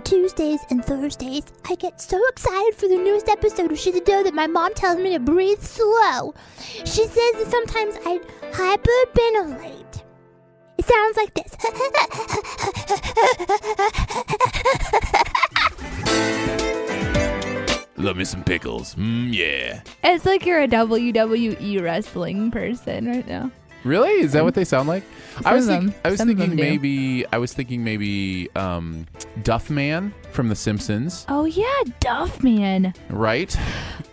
On Tuesdays and Thursdays, I get so excited for the newest episode of Should the that my mom tells me to breathe slow. She says that sometimes I hyperventilate. It sounds like this. Love me some pickles. Mm, yeah. It's like you're a WWE wrestling person right now. Really? Is that what they sound like? I was think- I was some thinking them do. maybe I was thinking maybe um, Duffman from The Simpsons, Oh yeah, Duff Man. right?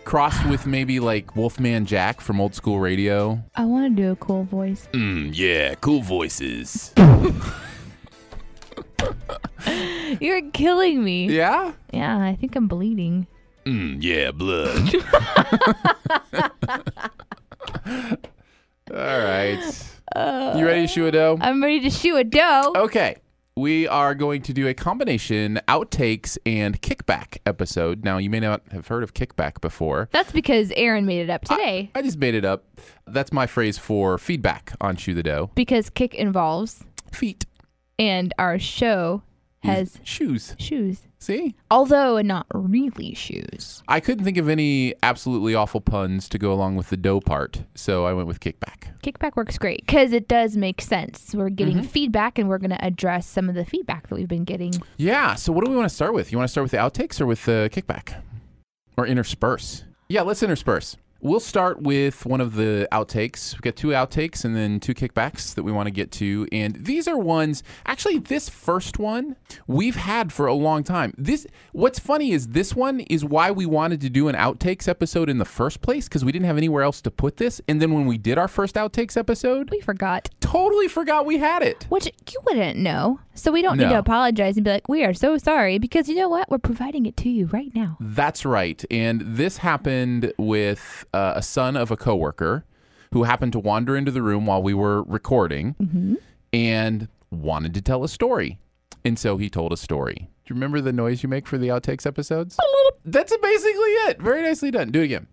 Crossed with maybe like Wolfman Jack from Old School Radio. I want to do a cool voice. Mm, yeah, cool voices. You're killing me. Yeah. Yeah, I think I'm bleeding. Mm, yeah, blood. All right. You ready to shoe a dough? I'm ready to shoe a dough. Okay. We are going to do a combination outtakes and kickback episode. Now, you may not have heard of kickback before. That's because Aaron made it up today. I just made it up. That's my phrase for feedback on Shoe the Dough. because kick involves, Feet. and our show has shoes. shoes. See? Although not really shoes. I couldn't think of any absolutely awful puns to go along with the dough part, so I went with kickback. Kickback works great because it does make sense. We're getting Mm-hmm. feedback and we're going to address some of the feedback that we've been getting. Yeah, so what do we want to start with? You want to start with the outtakes or with the kickback? Or intersperse? Yeah, let's intersperse. We'll start with one of the outtakes. We've got two outtakes and then two kickbacks that we want to get to. And these are ones, actually, this first one we've had for a long time. This, what's funny is this one is why we wanted to do an outtakes episode in the first place because we didn't have anywhere else to put this. And then when we did our first outtakes episode, We forgot, totally forgot we had it. which you wouldn't know. So we don't need to apologize and be like, we are so sorry because you know what? We're providing it to you right now. That's right. And this happened with uh, a son of a coworker who happened to wander into the room while we were recording and wanted to tell a story. And so he told a story. Do you remember the noise you make for the outtakes episodes? That's basically it. Very nicely done. Do it again.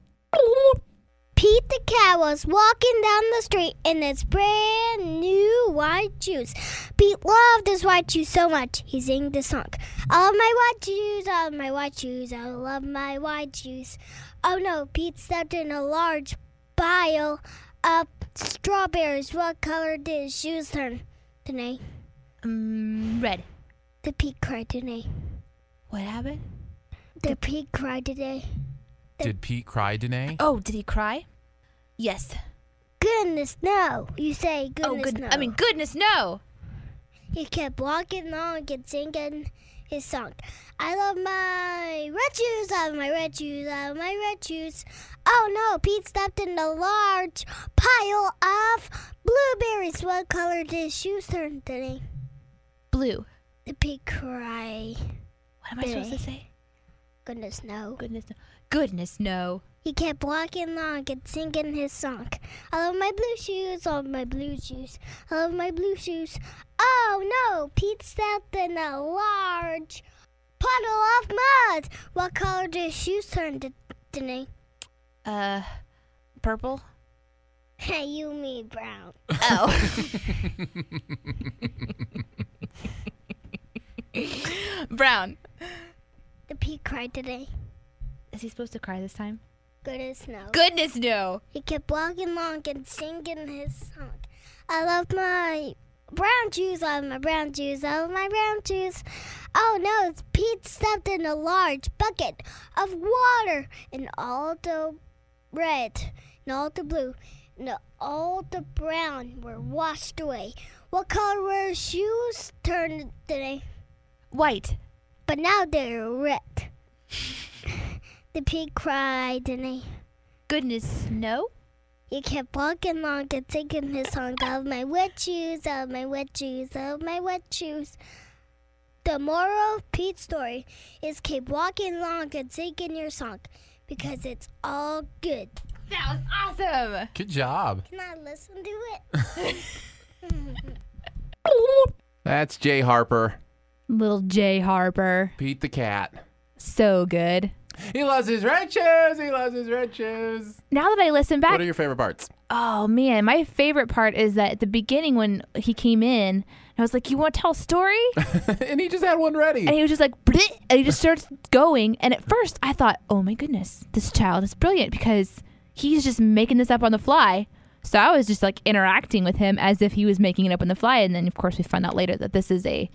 Pete the cat was walking down the street in his brand new white shoes. Pete loved his white shoes so much, he sang the song. I love my white shoes, I love my white shoes, I love my white shoes. Oh no, Pete stepped in a large pile of strawberries. What color did his shoes turn today? Um, red. The Pete cried today. What happened? The Pete cried today. Did Pete cry, Danae? Oh, did he cry? Yes. Goodness no. You say oh, goodness oh, good. no. I mean, goodness, no. He kept walking along and singing his song. I love my red shoes, I love my red shoes, I love my red shoes. Oh no, Pete stepped in a large pile of blueberries. What color did his shoes turn today? Blue. The Pete cry. What am I supposed to say? Goodness no. Goodness, no. Goodness, no. He kept walking along and singing his song. I love my blue shoes, I love my blue shoes, I love my blue shoes. Oh no, Pete stepped in a large puddle of mud. What color did his shoes turn to today? Uh, purple. Hey, you mean brown. Oh. Brown. The Pete cried today. Is he supposed to cry this time? Goodness no. Goodness, no. He kept walking along and singing his song. I love my brown juice, all of my brown juice, all of my brown juice. Oh no, it's Pete stepped in a large bucket of water, and all the red, and all the blue, and all the brown were washed away. What color were his shoes turned today? White. But now they're red. the pig cried, and he, Goodness, no. he kept walking along and singing his song of my wet shoes, of my wet shoes, of my wet shoes. The moral of Pete's story is keep walking along and singing your song because it's all good. That was awesome. Good job. Can I listen to it? That's Jay Harper, Little Jay Harper. Pete the cat. So good. He loves his red shoes. He loves his red shoes. Now that I listen back, What are your favorite parts? oh man, my favorite part is that at the beginning when he came in, I was like, "You want to tell a story?" and he just had one ready. and he was just like, "Bleh," and he just starts going. And at first, I thought, "Oh my goodness, this child is brilliant because he's just making this up on the fly." So I was just like interacting with him as if he was making it up on the fly. And then, of course, we find out later that this is a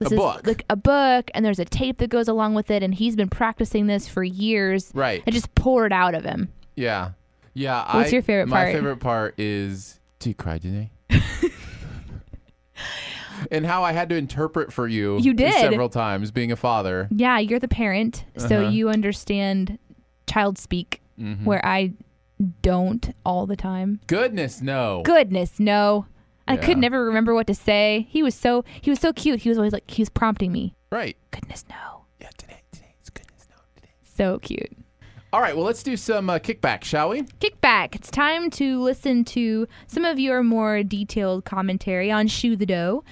this A is book. like a book, and there's a tape that goes along with it, and he's been practicing this for years. Right. It just poured out of him. Yeah. Yeah. What's I- your favorite my part? favorite part is do you cry today? and how I had to interpret for you You did. several times being a father. Yeah, you're the parent, so Uh-huh. you understand child speak, Mhm. where I don't all the time. Goodness no. Goodness, no. I could never remember what to say. He was so he was so cute. He was always like he was prompting me. Right. Goodness, no. Yeah, today, today. It's goodness no today. So cute. All right, well, let's do some uh, kickback, shall we? Kickback. It's time to listen to some of your more detailed commentary on Shoe the Dough.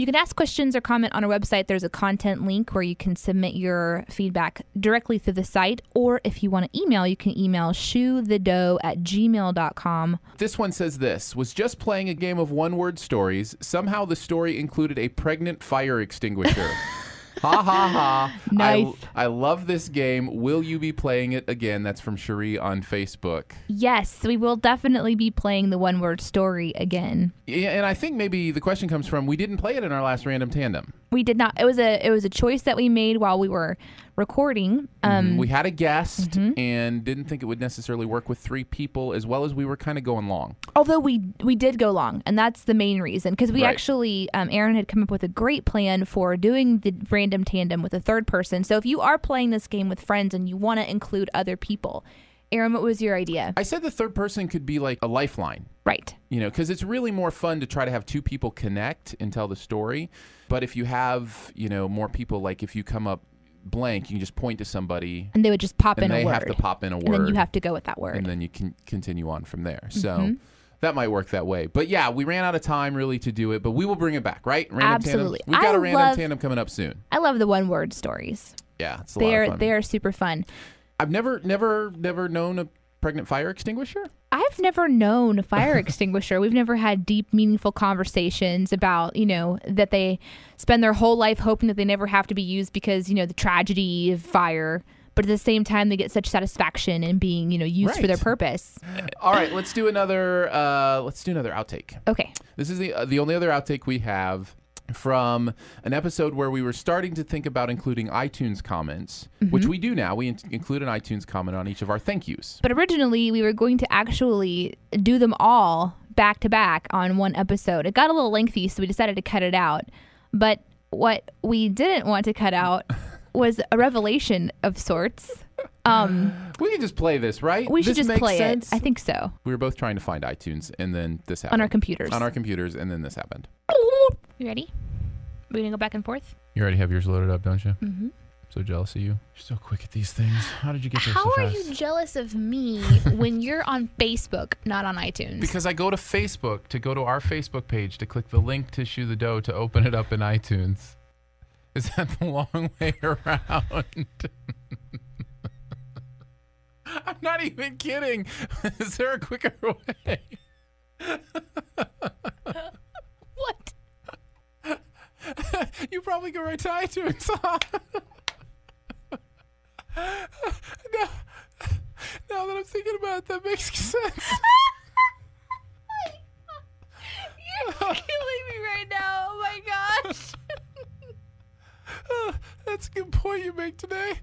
You can ask questions or comment on our website. There's a content link where you can submit your feedback directly through the site. Or if you want to email, you can email shoethedough at gmail.com. This one says this was just playing a game of one word stories. Somehow the story included a pregnant fire extinguisher. ha ha ha. Nice. I, I love this game. Will you be playing it again? That's from Cherie on Facebook. Yes, we will definitely be playing the one word story again. Yeah, and I think maybe the question comes from we didn't play it in our last random tandem. We did not. It was a it was a choice that we made while we were recording. Um, we had a guest and didn't think it would necessarily work with three people as well as we were kind of going long. although we we did go long, and that's the main reason because we Right. actually um, Aaron had come up with a great plan for doing the random tandem with a third person. So if you are playing this game with friends and you want to include other people, Aaron, what was your idea? I said the third person could be like a lifeline. Right. you know because it's really more fun to try to have two people connect and tell the story but if you have you know more people like if you come up blank you can just point to somebody And they would just pop and in they a word, have to pop in a word and then you have to go with that word. and then you can continue on from there so Mm-hmm. that might work that way but yeah we ran out of time really to do it but we will bring it back right random Absolutely. we got I a random love- tandem coming up soon I love the one word stories. yeah it's a They lot are of fun they are super fun. i've never never never known a pregnant fire extinguisher I've never known a fire extinguisher. We've never had deep, meaningful conversations about, you know, that they spend their whole life hoping that they never have to be used because, you know, the tragedy of fire. But at the same time, they get such satisfaction in being, you know, used for their Right. purpose. all right let's do another uh let's do another outtake Okay. This is the uh, the only other outtake we have from an episode where we were starting to think about including iTunes comments, which we do now. We in- include an iTunes comment on each of our thank yous. But originally, we were going to actually do them all back to back on one episode. It got a little lengthy, so we decided to cut it out. But what we didn't want to cut out was a revelation of sorts. Um, We can just play this, right? we should This just play sense? it. I think so. we were both trying to find iTunes, and then this happened On our computers. On our computers, and then this happened. You ready? We're gonna go back and forth. You already have yours loaded up, don't you? Mm-hmm. So jealous of you. You're so quick at these things. How did you get there How so are fast? you jealous of me when you're on Facebook, not on iTunes? Because I go to Facebook to go to our Facebook page to click the link to Shoe the Dough to open it up in iTunes. Is that the long way around? I'm not even kidding. Is there a quicker way? You probably go right to iTunes. now, now that I'm thinking about it, that makes sense. You're killing me right now. Oh my gosh. That's a good point you make today.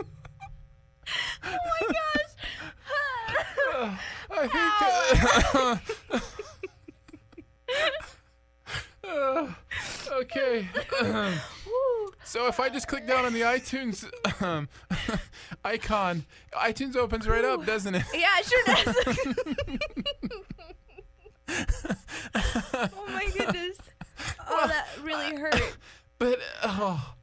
Oh my gosh. I think. Uh, so if I just click down on the iTunes um, icon, iTunes opens right up, doesn't it? Yeah, it sure does. oh my goodness. Oh, that really hurt. But oh,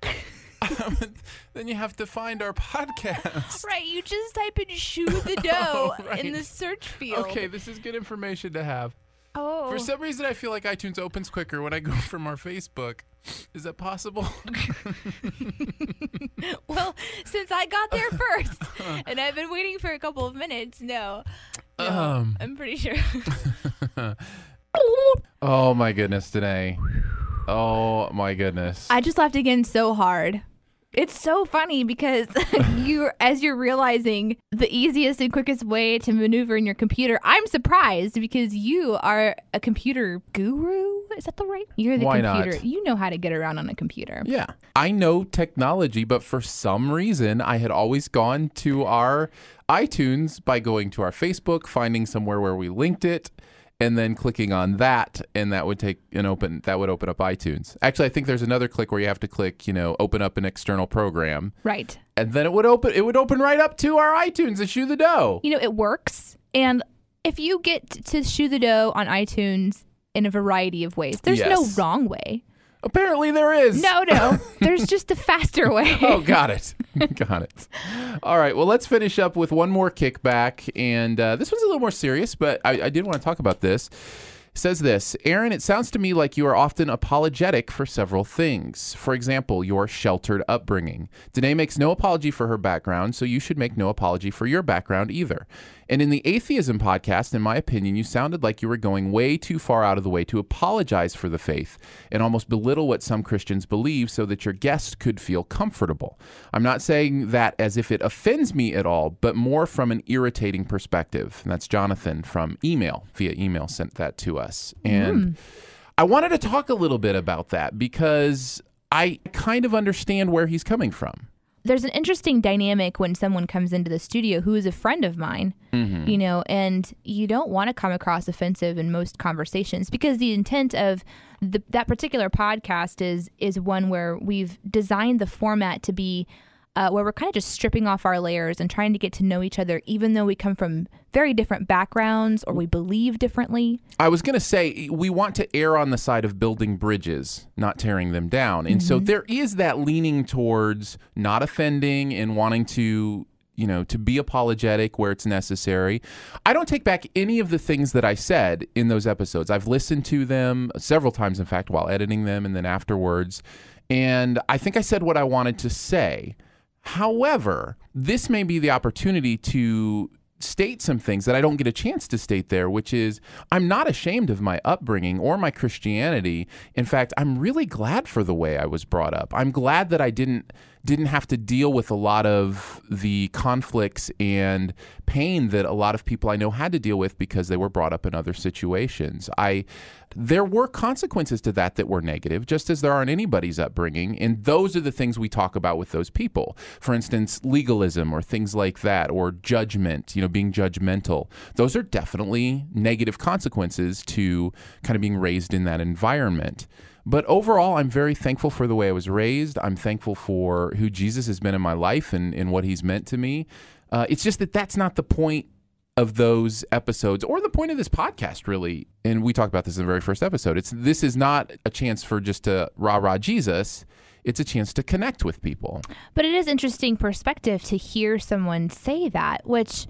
then you have to find our podcast. Right, you just type in shoe the dough right. in the search field. Okay, this is good information to have. Oh. For some reason, I feel like iTunes opens quicker when I go from our Facebook. Is that possible? well, since I got there first and I've been waiting for a couple of minutes, no. No, Um. I'm pretty sure. oh my goodness, today. Oh my goodness. I just laughed again so hard. It's so funny because you as you're realizing the easiest and quickest way to maneuver in your computer, I'm surprised because you are a computer guru. Is that the right? You're the Why not? computer. You know how to get around on a computer. Yeah. I know technology, but for some reason, I had always gone to our iTunes by going to our Facebook, finding somewhere where we linked it, and then clicking on that, and that would take an open that would open up iTunes. Actually, I think there's another click where you have to click, you know, open up an external program, Right. and then it would open it would open right up to our iTunes and shoe the dough. You know, it works. And if you get to shoe the dough on iTunes in a variety of ways, there's no wrong way. Apparently, there is. No, no. there's just a faster way. Oh, got it. got it. All right. Well, let's finish up with one more kickback. And uh, this one's a little more serious, but I, I did want to talk about this. It says this Aaron, it sounds to me like you are often apologetic for several things. For example, your sheltered upbringing. Danae makes no apology for her background, so you should make no apology for your background either. And in the atheism podcast, in my opinion, you sounded like you were going way too far out of the way to apologize for the faith and almost belittle what some Christians believe so that your guests could feel comfortable. I'm not saying that as if it offends me at all, but more from an irritating perspective. And that's Jonathan from email, via email, sent that to us. And hmm. I wanted to talk a little bit about that because I kind of understand where he's coming from. There's an interesting dynamic when someone comes into the studio who is a friend of mine, Mm-hmm. you know, and you don't want to come across offensive in most conversations because the intent of the, that particular podcast is is one where we've designed the format to be uh, where we're kind of just stripping off our layers and trying to get to know each other, even though we come from very different backgrounds or we believe differently. I was going to say we want to err on the side of building bridges, not tearing them down. And so there is that leaning towards not offending and wanting to, you know, to be apologetic where it's necessary. I don't take back any of the things that I said in those episodes. I've listened to them several times, in fact, while editing them and then afterwards. And I think I said what I wanted to say. However, this may be the opportunity to state some things that I don't get a chance to state there, which is I'm not ashamed of my upbringing or my Christianity. In fact, I'm really glad for the way I was brought up. I'm glad that I didn't didn't have to deal with a lot of the conflicts and pain that a lot of people I know had to deal with because they were brought up in other situations. I there were consequences to that that were negative, just as there are in anybody's upbringing, and those are the things we talk about with those people. For instance, legalism or things like that, or judgment, you know, being judgmental. Those are definitely negative consequences to kind of being raised in that environment. But overall, I'm very thankful for the way I was raised. I'm thankful for who Jesus has been in my life and, and what he's meant to me. Uh, it's just that that's not the point of those episodes or the point of this podcast, really. And we talked about this in the very first episode. It's this is not a chance for just to rah rah Jesus. It's a chance to connect with people. But it is interesting perspective to hear someone say that, which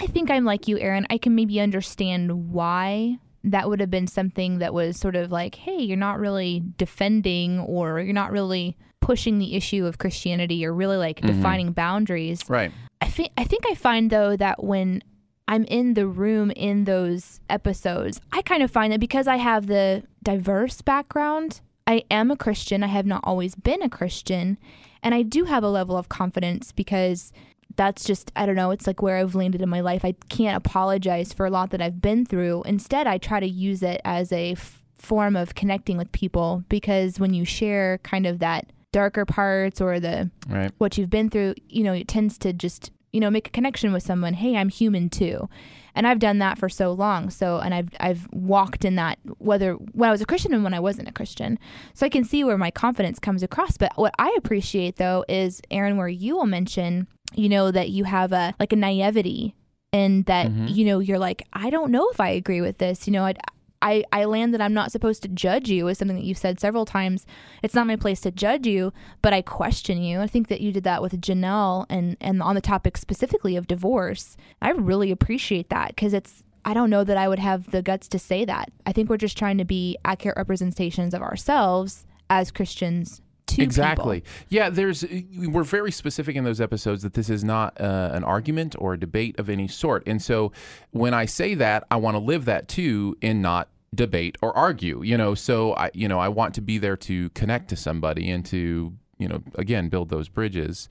I think I'm like you, Aaron. I can maybe understand why that would have been something that was sort of like, hey, you're not really defending or you're not really pushing the issue of Christianity. You're really like mm-hmm. defining boundaries. Right. I think I think I find though that when I'm in the room in those episodes, I kind of find that because I have the diverse background, I am a Christian. I have not always been a Christian, and I do have a level of confidence because that's just I don't know, it's like where I've landed in my life. I can't apologize for a lot that I've been through. Instead, I try to use it as a f- form of connecting with people because when you share kind of that darker parts or the Right. what you've been through, you know, it tends to just, you know, make a connection with someone. Hey, I'm human too. And I've done that for so long. So, and I've I've walked in that whether when I was a Christian and when I wasn't a Christian. So I can see where my confidence comes across. But what I appreciate though is Aaron, where you will mention, you know, that you have a like a naivety and that Mhm. you know you're like I don't know if I agree with this. You know, I I I land that I'm not supposed to judge you is something that you've said several times. It's not my place to judge you, but I question you. I think that you did that with Janelle and and on the topic specifically of divorce. I really appreciate that because it's I don't know that I would have the guts to say that. I think we're just trying to be accurate representations of ourselves as Christians to exactly. people. yeah there's we're very specific in those episodes that this is not uh, an argument or a debate of any sort. And so when i say that i want to live that too and not debate or argue you know? So i you know i want to be there to connect to somebody and to you know again build those bridges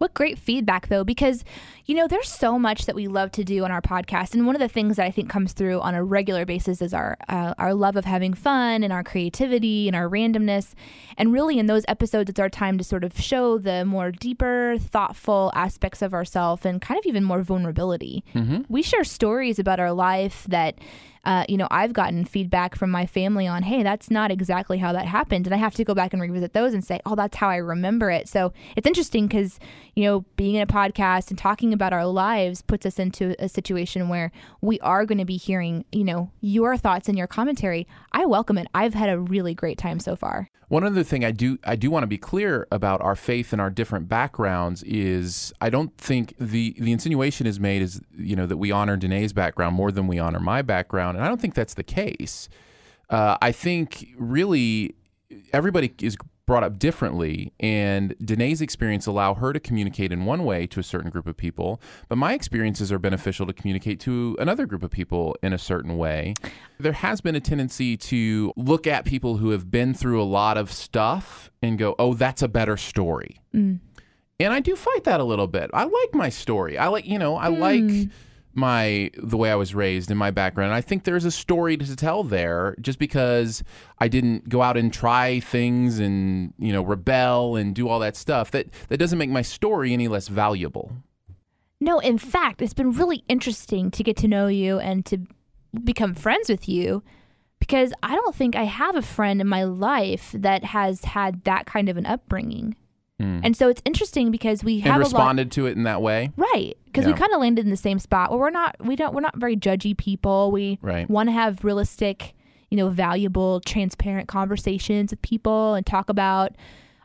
What great feedback, though, because, you know, there's so much that we love to do on our podcast. And one of the things that I think comes through on a regular basis is our, uh, our love of having fun and our creativity and our randomness. And really, in those episodes, it's our time to sort of show the more deeper, thoughtful aspects of ourselves and kind of even more vulnerability. We share stories about our life that. Uh, you know, I've gotten feedback from my family on, hey, that's not exactly how that happened. And I have to go back and revisit those and say, oh, that's how I remember it. So it's interesting because, you know, being in a podcast and talking about our lives puts us into a situation where we are going to be hearing, you know, your thoughts and your commentary. I welcome it. I've had a really great time so far. One other thing I do I do want to be clear about our faith and our different backgrounds is I don't think the the insinuation is made is you know that we honor Danae's background more than we honor my background, and I don't think that's the case. Uh, I think really everybody is brought up differently, and Danae's experience allow her to communicate in one way to a certain group of people, but my experiences are beneficial to communicate to another group of people in a certain way. There has been a tendency to look at people who have been through a lot of stuff and go, "Oh, that's a better story." Mm. And I do fight that a little bit. I like my story. I like, you know, I like mm. My the way I was raised and my background. I think there's a story to tell there just because I didn't go out and try things and, you know, rebel and do all that stuff. That that doesn't make my story any less valuable. No, in fact, it's been really interesting to get to know you and to become friends with you because I don't think I have a friend in my life that has had that kind of an upbringing. Hmm. And so it's interesting because we And have a lot responded to it in that way. Right, because we kind of landed in the same spot where we're not we don't we're not very judgy people. We Right. want to have realistic, you know, valuable, transparent conversations with people and talk about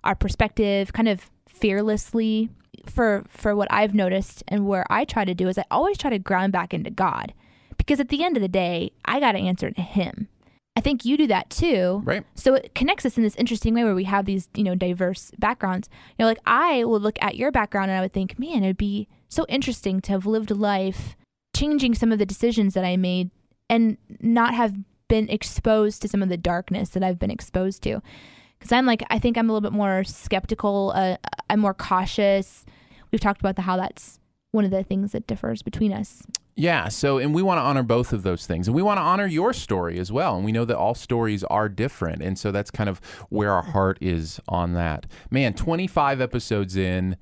our perspective kind of fearlessly. For for what I've noticed and where I try to do is I always try to ground back into God. Because at the end of the day, I got to answer to him. I think you do that too. Right. So it connects us in this interesting way where we have these, you know, diverse backgrounds. You know, like I would look at your background and I would think, man, it'd be so interesting to have lived a life changing some of the decisions that I made and not have been exposed to some of the darkness that I've been exposed to. Because I'm like, I think I'm a little bit more skeptical. Uh, I'm more cautious. We've talked about the how that's one of the things that differs between us. Yeah. So, and we want to honor both of those things. And we want to honor your story as well. And we know that all stories are different. And so that's kind of where our heart is on that. Man, 25 episodes in.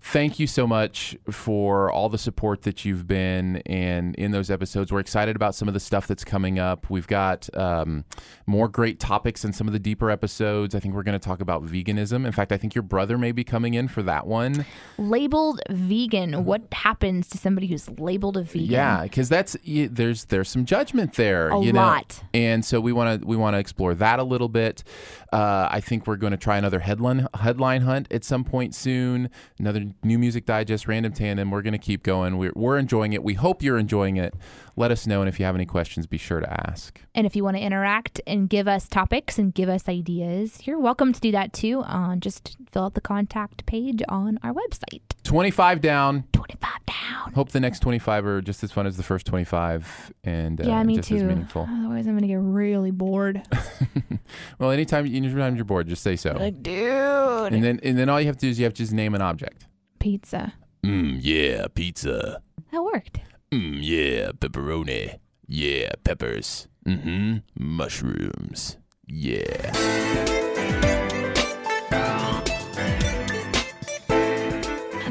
Thank you so much for all the support that you've been and in those episodes. We're excited about some of the stuff that's coming up. We've got um, more great topics in some of the deeper episodes. I think we're going to talk about veganism. In fact, I think your brother may be coming in for that one. Labeled vegan. What happens to somebody who's labeled a vegan? Yeah, because that's there's there's some judgment there, A you know? lot. and so we want to we want to explore that a little bit. Uh, I think we're going to try another headline headline hunt at some point soon. Another new music digest, random tandem. We're going to keep going. We're we're enjoying it. We hope you're enjoying it. Let us know, and if you have any questions, be sure to ask. And if you want to interact and give us topics and give us ideas, you're welcome to do that too. On just fill out the contact page on our website. Twenty five down. 25 down. Hope the next twenty five are just as fun as the first twenty five, and uh, yeah, me just as too. meaningful. Otherwise, I'm gonna get really bored. Well, anytime anytime you're bored, just say so. like, dude, And then and then all you have to do is you have to just name an object. Pizza. Mmm, yeah, pizza. That worked. Mmm, yeah, pepperoni. Yeah, peppers. Mm-hmm. Mushrooms. Yeah.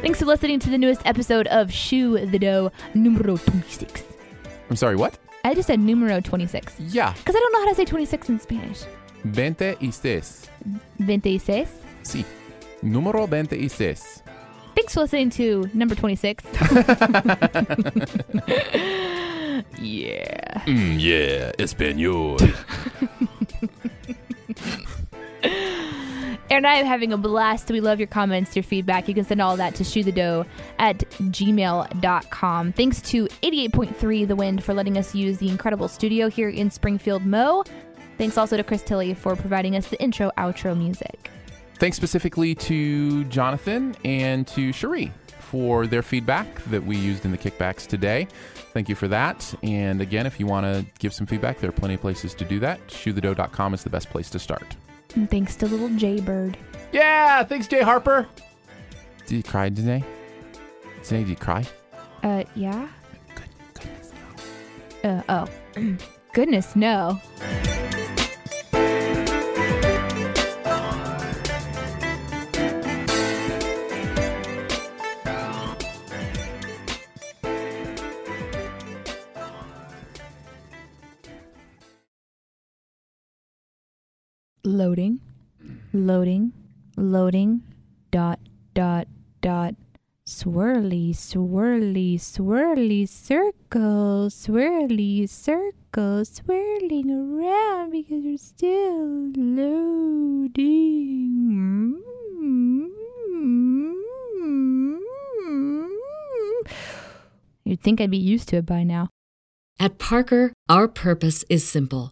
Thanks for listening to the newest episode of Shoe the Dough numero 26. I'm sorry, what? I just said numero 26 Yeah. because I don't know how to say 26 in Spanish. Veinte y seis. 26. Sí. Número veinte y seis. Thanks for listening to number 26. yeah. Mmm, yeah, Espanol. Aaron and I am having a blast. We love your comments, your feedback. You can send all that to shoethedough at gmail.com. Thanks to 88.3 The Wind for letting us use the incredible studio here in Springfield, Mo. Thanks also to Chris Tilley for providing us the intro outro music. Thanks specifically to Jonathan and to Cherie for their feedback that we used in the kickbacks today. Thank you for that. And again, if you want to give some feedback, there are plenty of places to do that. Shoethedough.com is the best place to start. And thanks to little Jaybird. Yeah, thanks, Jay Harper. Did you cry today? Today, did you cry? Uh, yeah? Good, goodness. Uh, oh. Goodness, no. Loading, loading, loading, dot, dot, dot. Swirly, swirly, swirly circle, swirly circle, swirling around because you're still loading. You'd think I'd be used to it by now. At Parker, our purpose is simple.